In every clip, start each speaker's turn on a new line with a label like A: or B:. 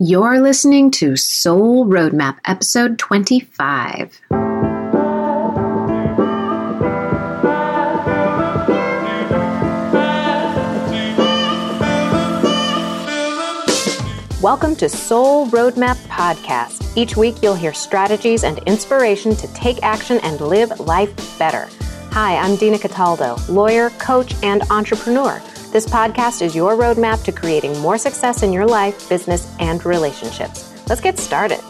A: You're listening to Soul Roadmap, episode 25. Welcome to Soul Roadmap Podcast. Each week, you'll hear strategies and inspiration to take action and live life better. Hi, I'm Dina Cataldo, lawyer, coach, and entrepreneur. This podcast is your roadmap to creating more success in your life, business, and relationships. Let's get started.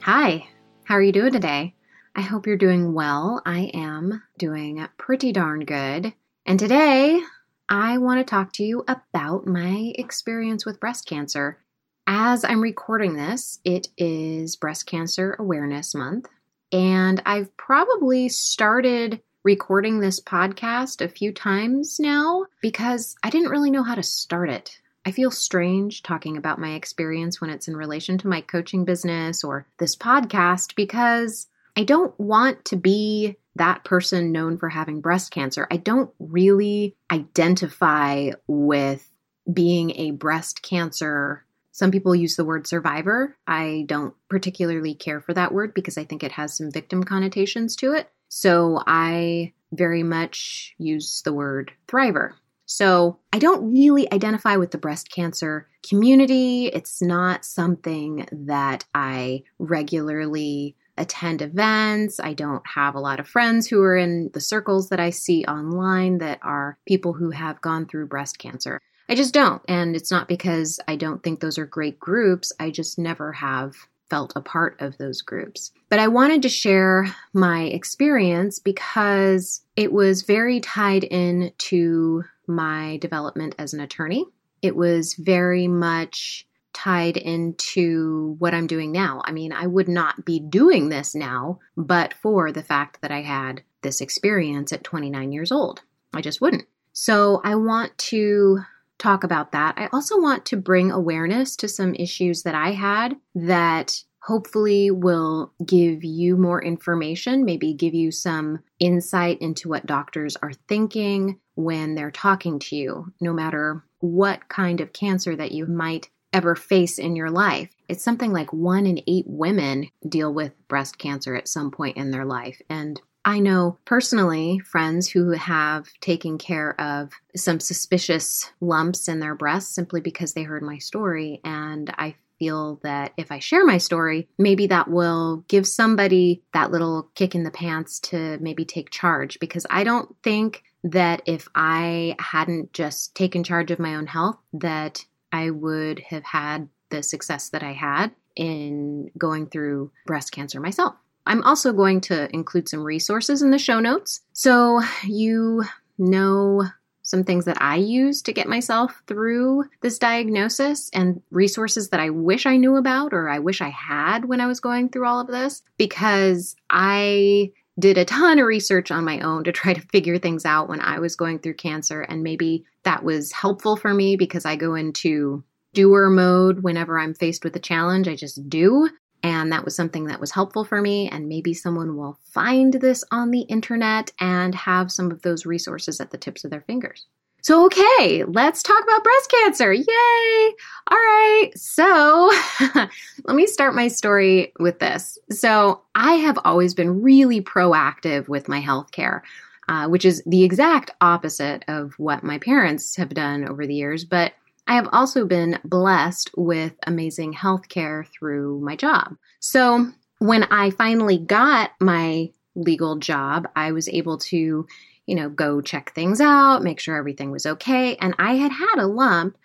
A: Hi, how are you doing today? I hope you're doing well. I am doing pretty darn good. And today, I want to talk to you about my experience with breast cancer. As I'm recording this, it is Breast Cancer Awareness Month. And I've probably started recording this podcast a few times now because I didn't really know how to start it. I feel strange talking about my experience when it's in relation to my coaching business or this podcast because I don't want to be that person known for having breast cancer. I don't really identify with being a breast cancer some people use the word survivor. I don't particularly care for that word because I think it has some victim connotations to it. So I very much use the word thriver. So I don't really identify with the breast cancer community. It's not something that I regularly attend events. I don't have a lot of friends who are in the circles that I see online that are people who have gone through breast cancer. I just don't. And it's not because I don't think those are great groups. I just never have felt a part of those groups. But I wanted to share my experience because it was very tied in to my development as an attorney. It was very much tied into what I'm doing now. I mean, I would not be doing this now but for the fact that I had this experience at 29 years old. I just wouldn't. So I want to talk about that. I also want to bring awareness to some issues that I had that hopefully will give you more information, maybe give you some insight into what doctors are thinking when they're talking to you, no matter what kind of cancer that you might ever face in your life. It's something like one in eight women deal with breast cancer at some point in their life. And I know personally friends who have taken care of some suspicious lumps in their breasts simply because they heard my story. And I feel that if I share my story, maybe that will give somebody that little kick in the pants to maybe take charge. Because I don't think that if I hadn't just taken charge of my own health, that I would have had the success that I had in going through breast cancer myself. I'm also going to include some resources in the show notes so you know some things that I use to get myself through this diagnosis and resources that I wish I knew about or I wish I had when I was going through all of this because I did a ton of research on my own to try to figure things out when I was going through cancer. And maybe that was helpful for me because I go into doer mode whenever I'm faced with a challenge. I just do. And that was something that was helpful for me. And maybe someone will find this on the internet and have some of those resources at the tips of their fingers. So, okay, let's talk about breast cancer. Yay! All right, so let me start my story with this. So, I have always been really proactive with my health care. Uh, which is the exact opposite of what my parents have done over the years. But I have also been blessed with amazing health care through my job. So when I finally got my legal job, I was able to, you know, go check things out, make sure everything was okay. And I had had a lump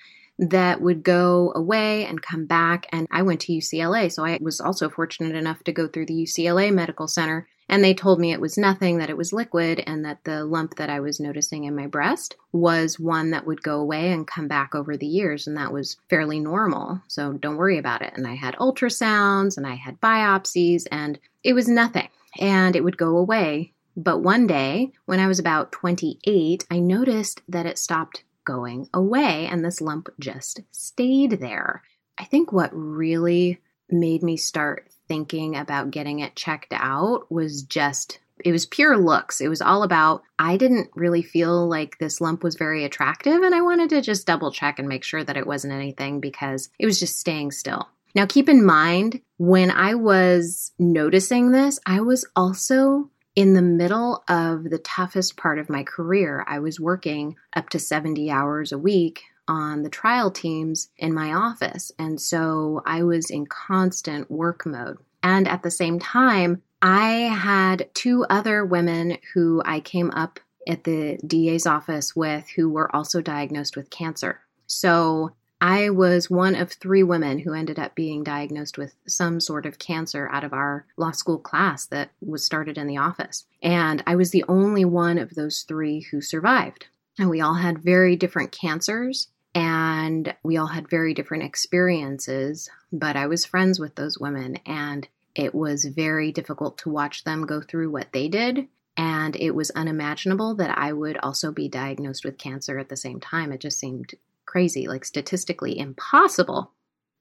A: that would go away and come back. And I went to UCLA. So I was also fortunate enough to go through the UCLA Medical Center and they told me it was nothing, that it was liquid, and that the lump that I was noticing in my breast was one that would go away and come back over the years. And that was fairly normal. So don't worry about it. And I had ultrasounds and I had biopsies, and it was nothing. And it would go away. But one day, when I was about 28, I noticed that it stopped going away and this lump just stayed there. I think what really made me start thinking about getting it checked out was just it was pure looks. It was all about, I didn't really feel like this lump was very attractive, and I wanted to just double check and make sure that it wasn't anything because it was just staying still. Now, keep in mind, when I was noticing this, I was also in the middle of the toughest part of my career. I was working up to 70 hours a week on the trial teams in my office. And so I was in constant work mode. And at the same time, I had two other women who I came up at the DA's office with who were also diagnosed with cancer. So I was one of three women who ended up being diagnosed with some sort of cancer out of our law school class that was started in the office. And I was the only one of those three who survived. And we all had very different cancers and we all had very different experiences, but I was friends with those women and it was very difficult to watch them go through what they did. And it was unimaginable that I would also be diagnosed with cancer at the same time. It just seemed crazy, like statistically impossible.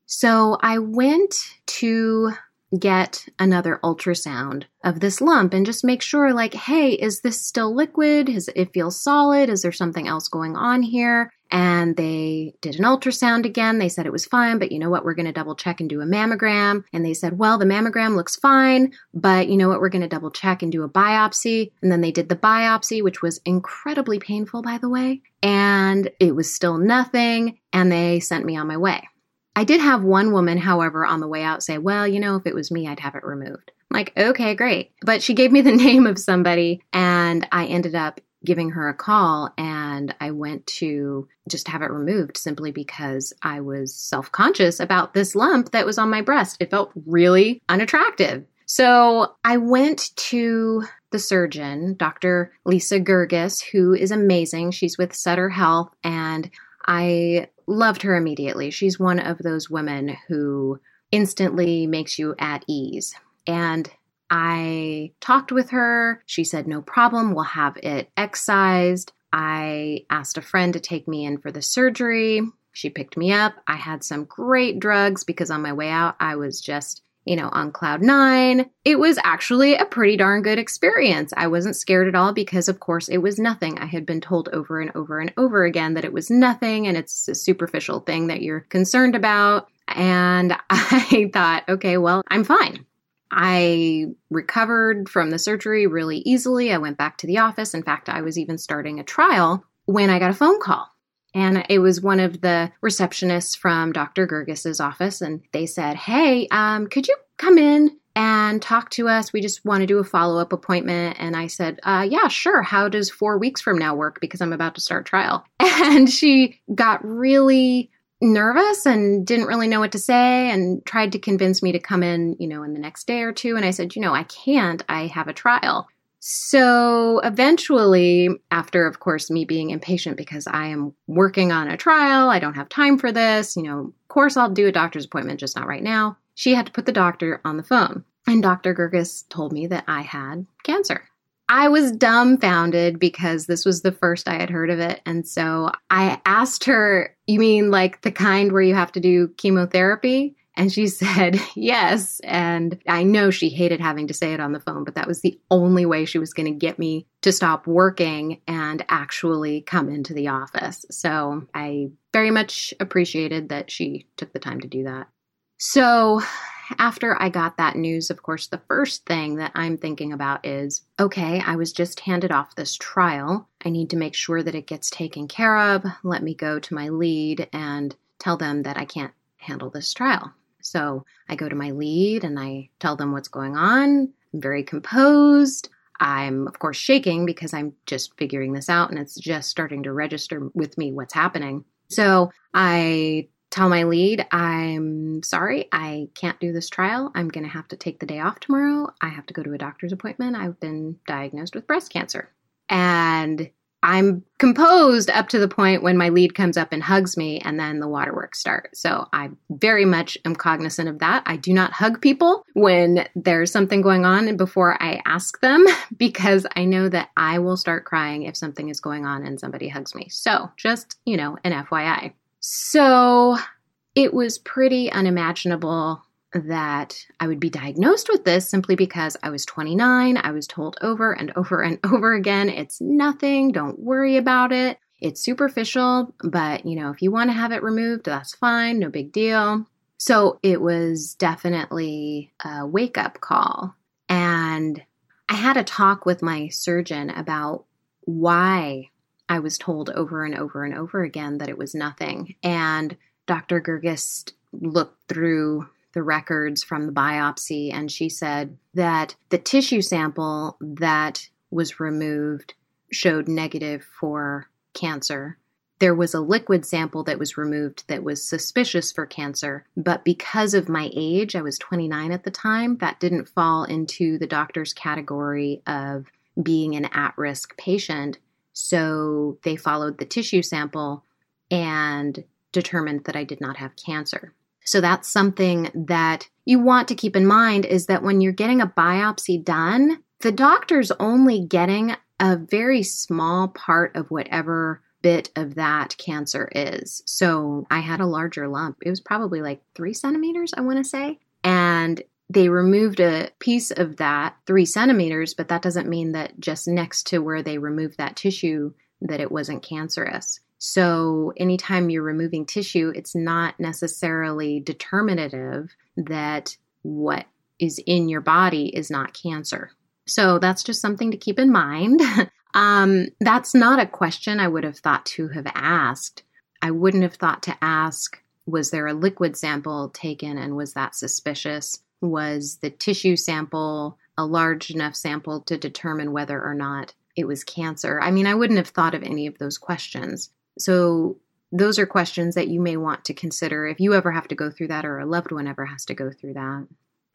A: So I went to get another ultrasound of this lump and just make sure like hey is this still liquid? Is it feels solid? Is there something else going on here? And they did an ultrasound again. They said it was fine but you know what? We're going to double check and do a mammogram. And they said well the mammogram looks fine but you know what? We're going to double check and do a biopsy. And then they did the biopsy which was incredibly painful by the way. And it was still nothing. And they sent me on my way I did have one woman, however, on the way out say, Well, you know, if it was me, I'd have it removed. I'm like, okay, great. But she gave me the name of somebody, and I ended up giving her a call and I went to just have it removed simply because I was self conscious about this lump that was on my breast. It felt really unattractive. So I went to the surgeon, Dr. Lisa Gerges, who is amazing. She's with Sutter Health and I loved her immediately. She's one of those women who instantly makes you at ease. And I talked with her. She said, no problem, we'll have it excised. I asked a friend to take me in for the surgery. She picked me up. I had some great drugs because on my way out, I was just you know, on cloud nine. It was actually a pretty darn good experience. I wasn't scared at all because, of course, it was nothing. I had been told over and over and over again that it was nothing and it's a superficial thing that you're concerned about. And I thought, okay, well, I'm fine. I recovered from the surgery really easily. I went back to the office. In fact, I was even starting a trial when I got a phone call and it was one of the receptionists from Dr. Gerges's office. And they said, Hey, um, could you come in and talk to us? We just want to do a follow up appointment. And I said, uh, Yeah, sure. How does four weeks from now work? Because I'm about to start trial. And she got really nervous and didn't really know what to say and tried to convince me to come in, you know, in the next day or two. And I said, You know, I can't. I have a trial. So eventually, after, of course, me being impatient because I am working on a trial, I don't have time for this, you know, of course, I'll do a doctor's appointment, just not right now. She had to put the doctor on the phone. And Dr. Gerges told me that I had cancer. I was dumbfounded because this was the first I had heard of it. And so I asked her, You mean like the kind where you have to do chemotherapy? And she said, yes. And I know she hated having to say it on the phone, but that was the only way she was going to get me to stop working and actually come into the office. So I very much appreciated that she took the time to do that. So after I got that news, of course, the first thing that I'm thinking about is okay, I was just handed off this trial. I need to make sure that it gets taken care of. Let me go to my lead and tell them that I can't handle this trial. So I go to my lead and I tell them what's going on. I'm very composed. I'm, of course, shaking because I'm just figuring this out and it's just starting to register with me what's happening. So I tell my lead, I'm sorry, I can't do this trial. I'm going to have to take the day off tomorrow. I have to go to a doctor's appointment. I've been diagnosed with breast cancer. And I'm composed up to the point when my lead comes up and hugs me, and then the waterworks start. So I very much am cognizant of that. I do not hug people when there's something going on and before I ask them because I know that I will start crying if something is going on and somebody hugs me. So just, you know, an FYI. So it was pretty unimaginable that I would be diagnosed with this simply because I was 29. I was told over and over and over again, it's nothing, don't worry about it. It's superficial, but you know, if you want to have it removed, that's fine, no big deal. So it was definitely a wake up call. And I had a talk with my surgeon about why I was told over and over and over again that it was nothing. And Dr. Gerges looked through the records from the biopsy and she said that the tissue sample that was removed showed negative for cancer. There was a liquid sample that was removed that was suspicious for cancer, but because of my age, I was 29 at the time, that didn't fall into the doctor's category of being an at risk patient. So they followed the tissue sample and determined that I did not have cancer. So that's something that you want to keep in mind is that when you're getting a biopsy done, the doctor's only getting a very small part of whatever bit of that cancer is. So I had a larger lump. It was probably like three centimeters, I want to say. And they removed a piece of that three centimeters, but that doesn't mean that just next to where they removed that tissue that it wasn't cancerous. So, anytime you're removing tissue, it's not necessarily determinative that what is in your body is not cancer. So, that's just something to keep in mind. um, that's not a question I would have thought to have asked. I wouldn't have thought to ask, was there a liquid sample taken and was that suspicious? Was the tissue sample a large enough sample to determine whether or not it was cancer? I mean, I wouldn't have thought of any of those questions. So, those are questions that you may want to consider if you ever have to go through that or a loved one ever has to go through that.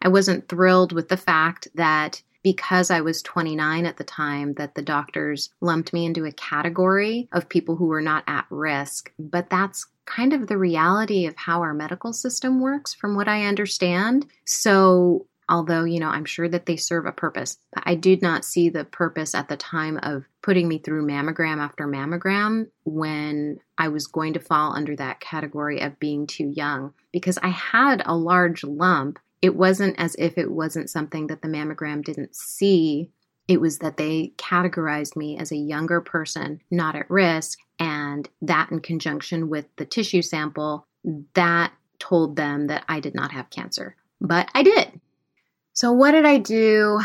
A: I wasn't thrilled with the fact that because I was 29 at the time that the doctors lumped me into a category of people who were not at risk, but that's kind of the reality of how our medical system works from what I understand. So although you know i'm sure that they serve a purpose. I did not see the purpose at the time of putting me through mammogram after mammogram when i was going to fall under that category of being too young. Because i had a large lump. It wasn't as if it wasn't something that the mammogram didn't see. It was that they categorized me as a younger person not at risk. And that in conjunction with the tissue sample that told them that i did not have cancer. But i did so, what did I do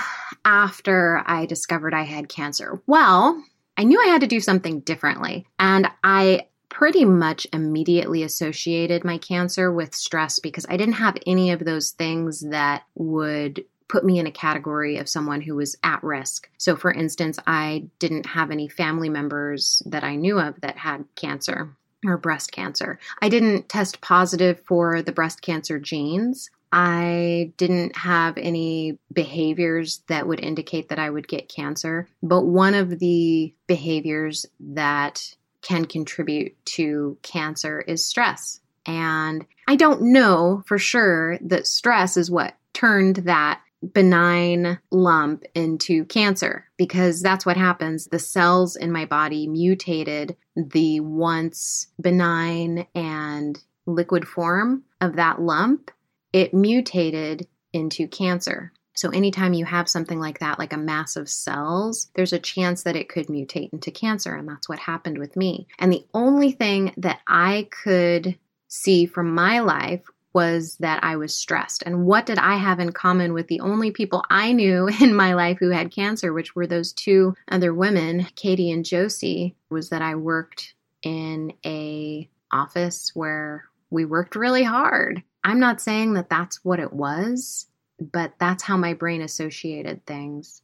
A: after I discovered I had cancer? Well, I knew I had to do something differently. And I pretty much immediately associated my cancer with stress because I didn't have any of those things that would put me in a category of someone who was at risk. So, for instance, I didn't have any family members that I knew of that had cancer or breast cancer. I didn't test positive for the breast cancer genes. I didn't have any behaviors that would indicate that I would get cancer, but one of the behaviors that can contribute to cancer is stress. And I don't know for sure that stress is what turned that benign lump into cancer because that's what happens. The cells in my body mutated the once benign and liquid form of that lump it mutated into cancer. So, anytime you have something like that, like a mass of cells, there's a chance that it could mutate into cancer. And that's what happened with me. And the only thing that I could see from my life was that I was stressed. And what did I have in common with the only people I knew in my life who had cancer, which were those two other women, Katie and Josie, was that I worked in a office where we worked really hard. I'm not saying that that's what it was, but that's how my brain associated things.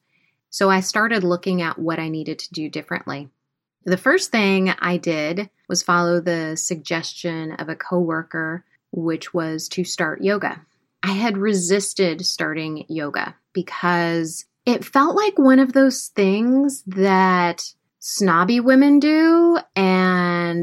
A: So I started looking at what I needed to do differently. The first thing I did was follow the suggestion of a coworker, which was to start yoga. I had resisted starting yoga because it felt like one of those things that snobby women do and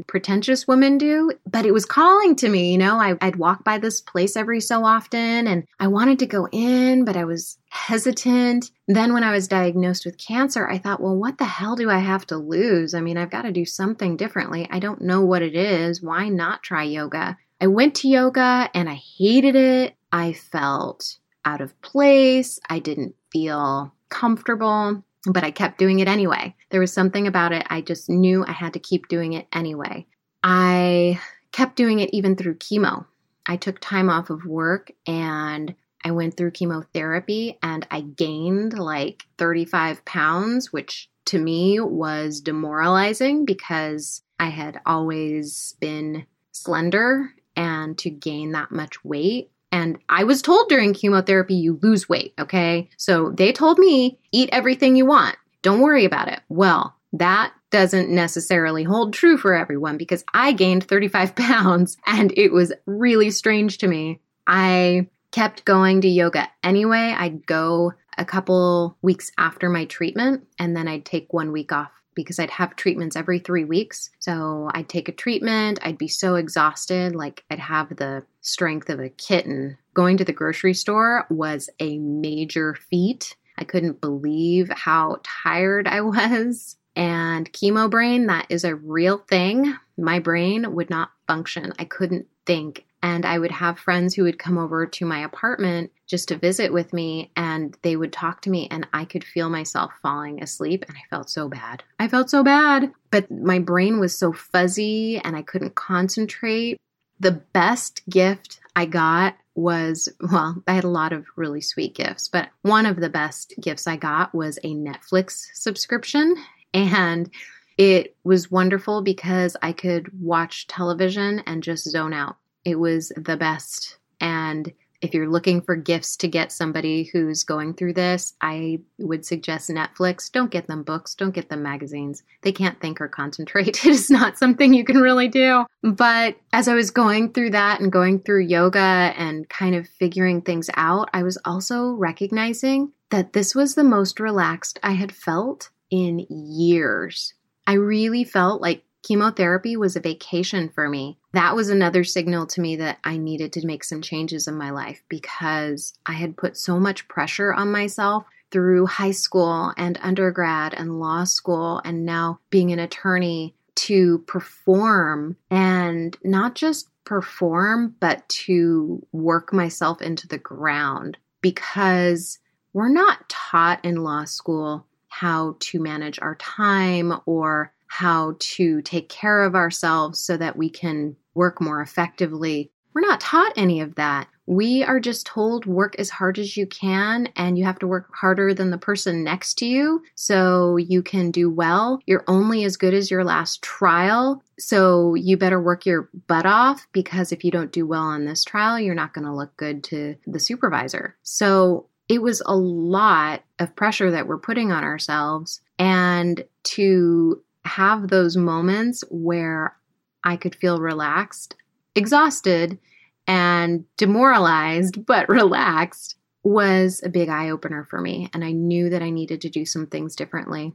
A: pretentious women do, but it was calling to me. You know, I, would walk by this place every so often and I wanted to go in, but I was hesitant. Then, when I was diagnosed with cancer, I thought, well, what the hell do I have to lose? I mean, I've got to do something differently. I don't know what it is. Why not try yoga? I went to yoga and I hated it. I felt out of place. I didn't feel comfortable, but I kept doing it anyway. There was something about it. I just knew I had to keep doing it anyway. I kept doing it even through chemo. I took time off of work and I went through chemotherapy and I gained like 35 pounds, which to me was demoralizing because I had always been slender and to gain that much weight. And I was told during chemotherapy, you lose weight, okay? So they told me, eat everything you want. Don't worry about it. Well, that doesn't necessarily hold true for everyone because I gained 35 pounds and it was really strange to me. I kept going to yoga anyway. I'd go a couple weeks after my treatment and then I'd take one week off because I'd have treatments every three weeks. So I'd take a treatment, I'd be so exhausted, like I'd have the strength of a kitten. Going to the grocery store was a major feat. I couldn't believe how tired I was. And chemo brain, that is a real thing. My brain would not function. I couldn't think and I would have friends who would come over to my apartment just to visit with me and they would talk to me and I could feel myself falling asleep and I felt so bad. I felt so bad, but my brain was so fuzzy and I couldn't concentrate. The best gift I got was well, I had a lot of really sweet gifts, but one of the best gifts I got was a Netflix subscription and it was wonderful because I could watch television and just zone out. It was the best. And if you're looking for gifts to get somebody who's going through this, I would suggest Netflix. Don't get them books, don't get them magazines. They can't think or concentrate. It is not something you can really do. But as I was going through that and going through yoga and kind of figuring things out, I was also recognizing that this was the most relaxed I had felt in years. I really felt like chemotherapy was a vacation for me. That was another signal to me that I needed to make some changes in my life because I had put so much pressure on myself through high school and undergrad and law school and now being an attorney to perform and not just perform, but to work myself into the ground because we're not taught in law school how to manage our time or how to take care of ourselves so that we can work more effectively. We're not taught any of that. We are just told work as hard as you can and you have to work harder than the person next to you so you can do well. You're only as good as your last trial. So you better work your butt off because if you don't do well on this trial, you're not going to look good to the supervisor. So it was a lot of pressure that we're putting on ourselves. And to have those moments where I could feel relaxed, exhausted, and demoralized, but relaxed was a big eye opener for me. And I knew that I needed to do some things differently.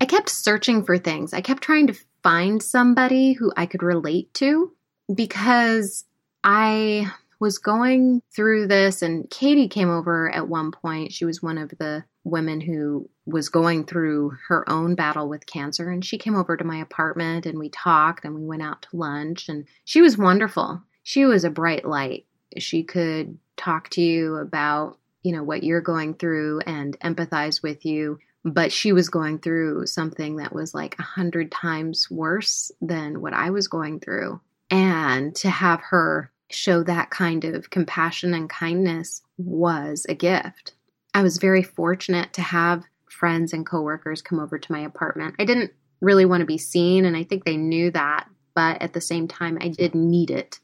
A: I kept searching for things. I kept trying to find somebody who I could relate to because I was going through this, and Katie came over at one point. She was one of the women who was going through her own battle with cancer, and she came over to my apartment and we talked and we went out to lunch, and she was wonderful. She was a bright light. She could talk to you about, you know, what you're going through and empathize with you but she was going through something that was like a hundred times worse than what I was going through. And to have her show that kind of compassion and kindness was a gift. I was very fortunate to have friends and coworkers come over to my apartment. I didn't really want to be seen, and I think they knew that, but at the same time, I did need it.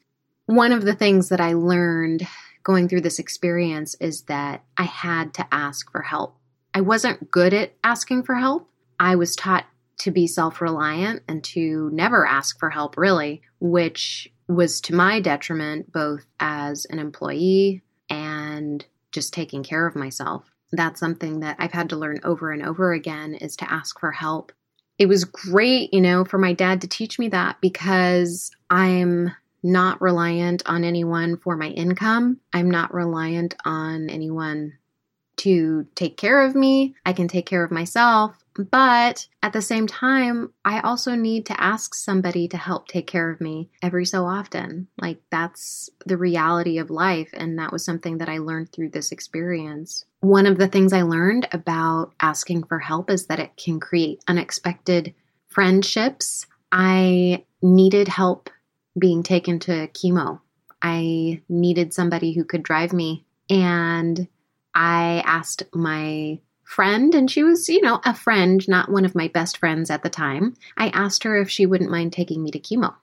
A: One of the things that I learned going through this experience is that I had to ask for help. I wasn't good at asking for help. I was taught to be self reliant and to never ask for help, really, which was to my detriment, both as an employee and just taking care of myself. That's something that I've had to learn over and over again is to ask for help. It was great, you know, for my dad to teach me that because I'm not reliant on anyone for my income. I'm not reliant on anyone to take care of me, I can take care of myself. But at the same time, I also need to ask somebody to help take care of me every so often. Like, that's the reality of life. And that was something that I learned through this experience. One of the things I learned about asking for help is that it can create unexpected friendships. I needed help being taken to chemo. I needed somebody who could drive me. And I asked my friend, and she was, you know, a friend, not one of my best friends at the time. I asked her if she wouldn't mind taking me to chemo.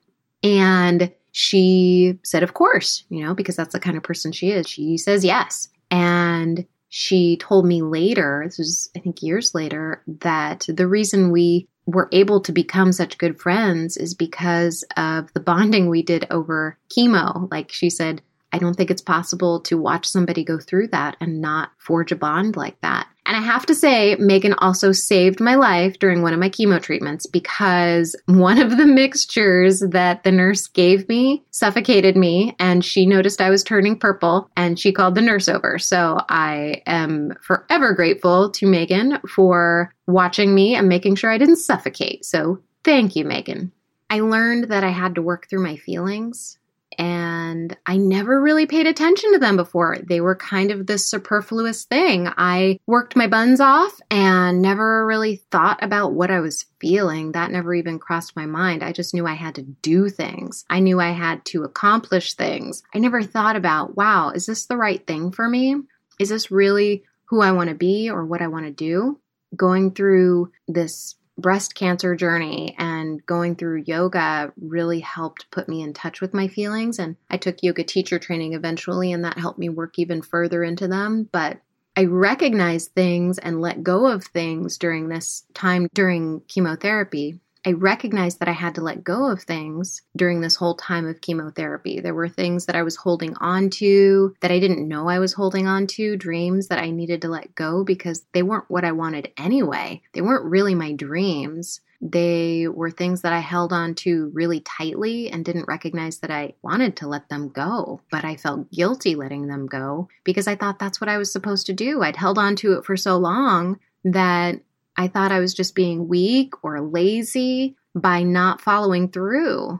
A: And she said, of course, you know, because that's the kind of person she is. She says yes. And she told me later, this was, I think, years later, that the reason we were able to become such good friends is because of the bonding we did over chemo. Like she said, I don't think it's possible to watch somebody go through that and not forge a bond like that. And I have to say, Megan also saved my life during one of my chemo treatments because one of the mixtures that the nurse gave me suffocated me, and she noticed I was turning purple and she called the nurse over. So I am forever grateful to Megan for watching me and making sure I didn't suffocate. So thank you, Megan. I learned that I had to work through my feelings and I never really paid attention to them before. They were kind of this superfluous thing. I worked my buns off and never really thought about what I was feeling. That never even crossed my mind. I just knew I had to do things. I knew I had to accomplish things. I never thought about, wow, is this the right thing for me? Is this really who I want to be or what I want to do? Going through this breast cancer journey and going through yoga really helped put me in touch with my feelings. And I took yoga teacher training eventually, and that helped me work even further into them. But I recognized things and let go of things during this time during chemotherapy I recognized that I had to let go of things during this whole time of chemotherapy. There were things that I was holding on to that I didn't know I was holding on to, dreams that I needed to let go because they weren't what I wanted anyway. They weren't really my dreams. They were things that I held on to really tightly and didn't recognize that I wanted to let them go. But I felt guilty letting them go because I thought that's what I was supposed to do. I'd held on to it for so long that I thought I was just being weak or lazy by not following through.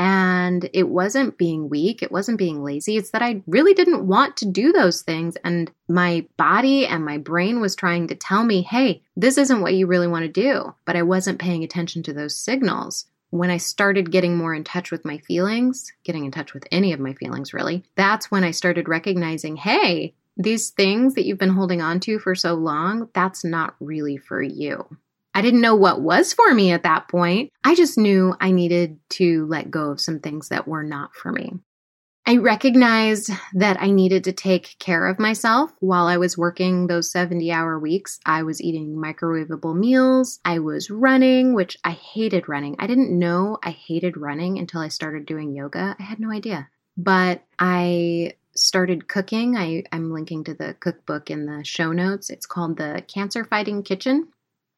A: And it wasn't being weak, it wasn't being lazy. It's that I really didn't want to do those things. And my body and my brain was trying to tell me, hey, this isn't what you really want to do. But I wasn't paying attention to those signals. When I started getting more in touch with my feelings, getting in touch with any of my feelings really, that's when I started recognizing, hey, these things that you've been holding on to for so long, that's not really for you. I didn't know what was for me at that point. I just knew I needed to let go of some things that were not for me. I recognized that I needed to take care of myself while I was working those 70 hour weeks. I was eating microwavable meals. I was running, which I hated running. I didn't know I hated running until I started doing yoga. I had no idea. But I started cooking. I, I'm linking to the cookbook in the show notes. It's called The Cancer Fighting Kitchen.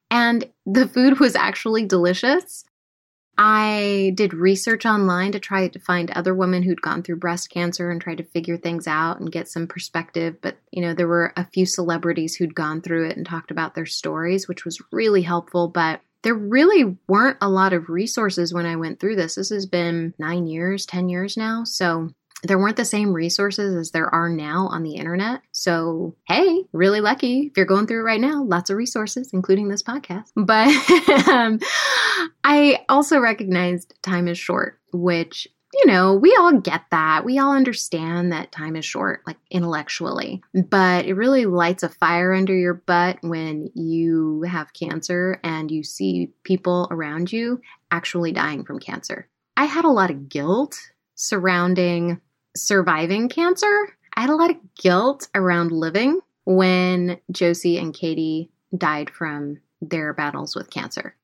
A: And the food was actually delicious. I did research online to try to find other women who'd gone through breast cancer and try to figure things out and get some perspective. But, you know, there were a few celebrities who'd gone through it and talked about their stories, which was really helpful. But there really weren't a lot of resources when I went through this. This has been nine years, 10 years now. So there weren't the same resources as there are now on the internet. So, hey, really lucky if you're going through it right now. Lots of resources, including this podcast. But um, I also recognized time is short, which you know, we all get that. We all understand that time is short, like intellectually. But it really lights a fire under your butt when you have cancer and you see people around you actually dying from cancer. I had a lot of guilt surrounding surviving cancer. I had a lot of guilt around living when Josie and Katie died from their battles with cancer.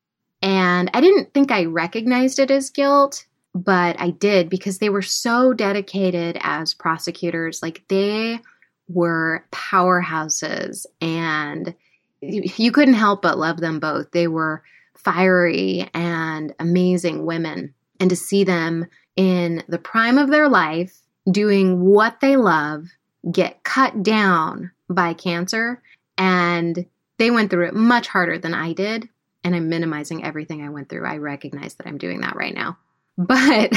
A: And I didn't think I recognized it as guilt, but I did because they were so dedicated as prosecutors. Like they were powerhouses and you couldn't help but love them both. They were fiery and amazing women. And to see them in the prime of their life doing what they love get cut down by cancer and they went through it much harder than I did. And I'm minimizing everything I went through. I recognize that I'm doing that right now. But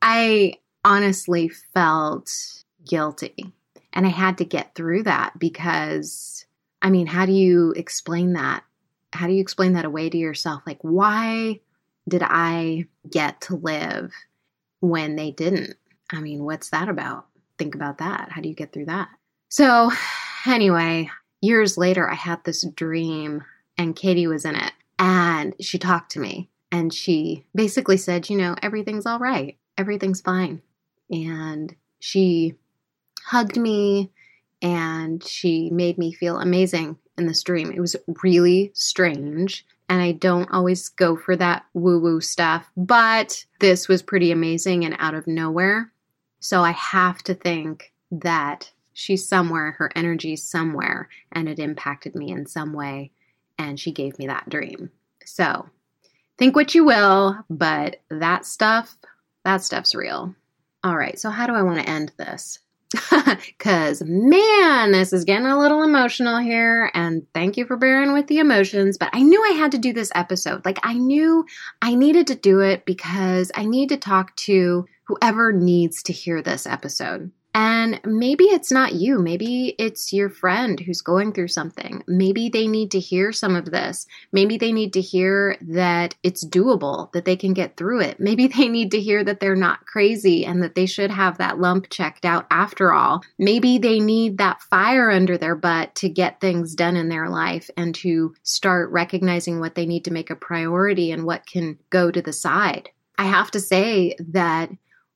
A: I honestly felt guilty. And I had to get through that because, I mean, how do you explain that? How do you explain that away to yourself? Like, why did I get to live when they didn't? I mean, what's that about? Think about that. How do you get through that? So, anyway, years later, I had this dream and Katie was in it. And she talked to me and she basically said, you know, everything's all right, everything's fine. And she hugged me and she made me feel amazing in this dream. It was really strange. And I don't always go for that woo woo stuff, but this was pretty amazing and out of nowhere. So I have to think that she's somewhere, her energy's somewhere, and it impacted me in some way. And she gave me that dream. So think what you will, but that stuff, that stuff's real. All right, so how do I want to end this? Because, man, this is getting a little emotional here. And thank you for bearing with the emotions. But I knew I had to do this episode. Like, I knew I needed to do it because I need to talk to whoever needs to hear this episode. And maybe it's not you. Maybe it's your friend who's going through something. Maybe they need to hear some of this. Maybe they need to hear that it's doable, that they can get through it. Maybe they need to hear that they're not crazy and that they should have that lump checked out after all. Maybe they need that fire under their butt to get things done in their life and to start recognizing what they need to make a priority and what can go to the side. I have to say that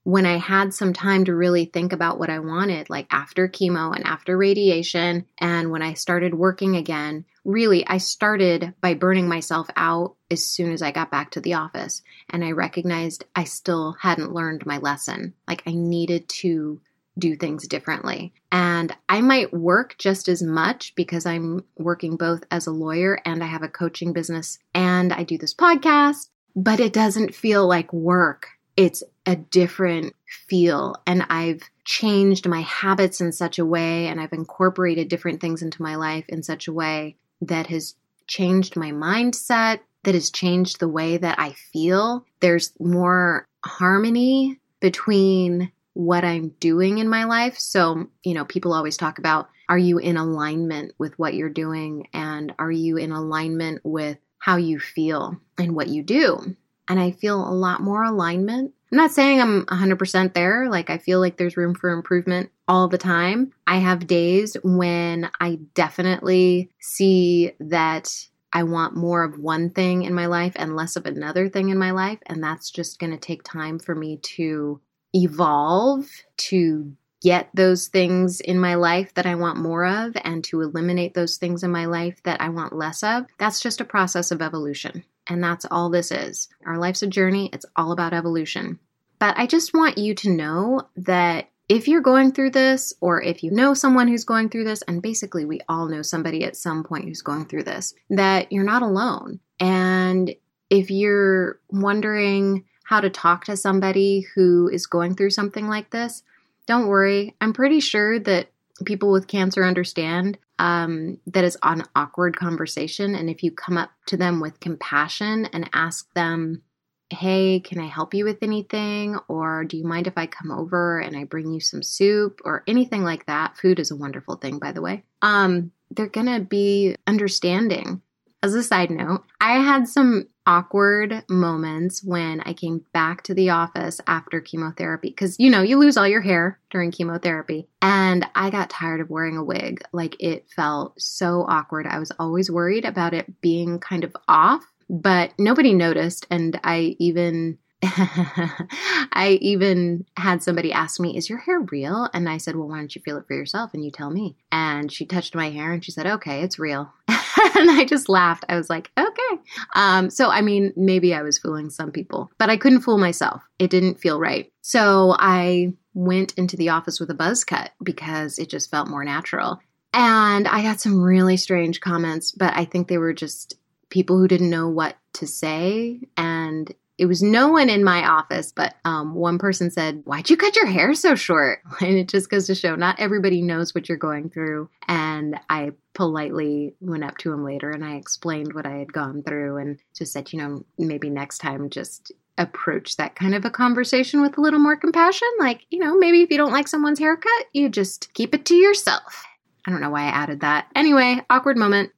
A: when I had some time to really think about what I wanted, like after chemo and after radiation, and when I started working again, really, I started by burning myself out as soon as I got back to the office. And I recognized I still hadn't learned my lesson. Like I needed to do things differently. And I might work just as much because I'm working both as a lawyer and I have a coaching business and I do this podcast, but it doesn't feel like work it's a different feel. And I've changed my habits in such a way, and I've incorporated different things into my life in such a way that has changed my mindset, that has changed the way that I feel. There's more harmony between what I'm doing in my life. So, you know, people always talk about are you in alignment with what you're doing? And are you in alignment with how you feel and what you do? and I feel a lot more alignment. I'm not saying I'm 100% there. Like, I feel like there's room for improvement all the time. I have days when I definitely see that I want more of one thing in my life and less of another thing in my life. And that's just going to take time for me to evolve, to get those things in my life that I want more of, and to eliminate those things in my life that I want less of. That's just a process of evolution. And that's all this is. Our life's a journey, it's all about evolution. But I just want you to know that if you're going through this, or if you know someone who's going through this, and basically we all know somebody at some point who's going through this, that you're not alone. And if you're wondering how to talk to somebody who is going through something like this, don't worry. I'm pretty sure that people with cancer understand um, that is an awkward conversation. And if you come up to them with compassion and ask them, hey, can I help you with anything? Or do you mind if I come over and I bring you some soup or anything like that? Food is a wonderful thing, by the way. Um, they're going to be understanding. As a side note, I had some awkward moments when I came back to the office after chemotherapy because you know, you lose all your hair during chemotherapy. And I got tired of wearing a wig. Like it felt so awkward. I was always worried about it being kind of off, but nobody noticed. And I even I even had somebody ask me, Is your hair real? And I said, Well, why don't you feel it for yourself and you tell me? And she touched my hair and she said, Okay, it's real. and I just laughed. I was like, Okay. Um, so, I mean, maybe I was fooling some people, but I couldn't fool myself. It didn't feel right. So I went into the office with a buzz cut because it just felt more natural. And I got some really strange comments, but I think they were just people who didn't know what to say. And it was no one in my office, but um, one person said, Why'd you cut your hair so short? And it just goes to show not everybody knows what you're going through. And I politely went up to him later and I explained what I had gone through and just said, you know, maybe next time just approach that kind of a conversation with a little more compassion. Like, you know, maybe if you don't like someone's haircut, you just keep it to yourself. I don't know why I added that. Anyway, awkward moment.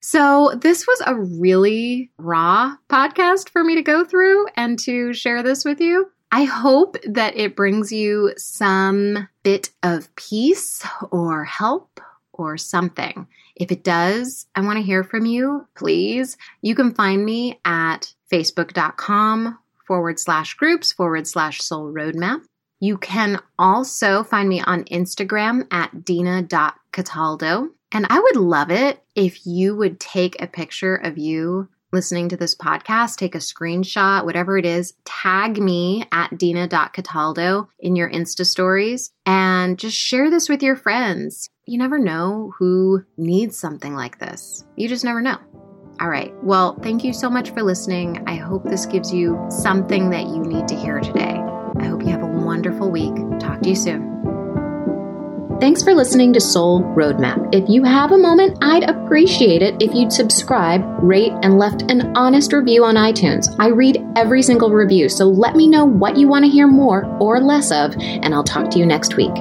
A: So, this was a really raw podcast for me to go through and to share this with you. I hope that it brings you some bit of peace or help or something. If it does, I want to hear from you, please. You can find me at facebook.com forward slash groups forward slash soul roadmap. You can also find me on Instagram at dina.cataldo. And I would love it if you would take a picture of you listening to this podcast, take a screenshot, whatever it is, tag me at dina.cataldo in your Insta stories and just share this with your friends. You never know who needs something like this. You just never know. All right. Well, thank you so much for listening. I hope this gives you something that you need to hear today. I hope you have a wonderful week. Talk to you soon. Thanks for listening to Sol Roadmap. If you have a moment, I'd appreciate it if you'd subscribe, rate, and left an honest review on iTunes. I read every single review, so let me know what you want to hear more or less of, and I'll talk to you next week.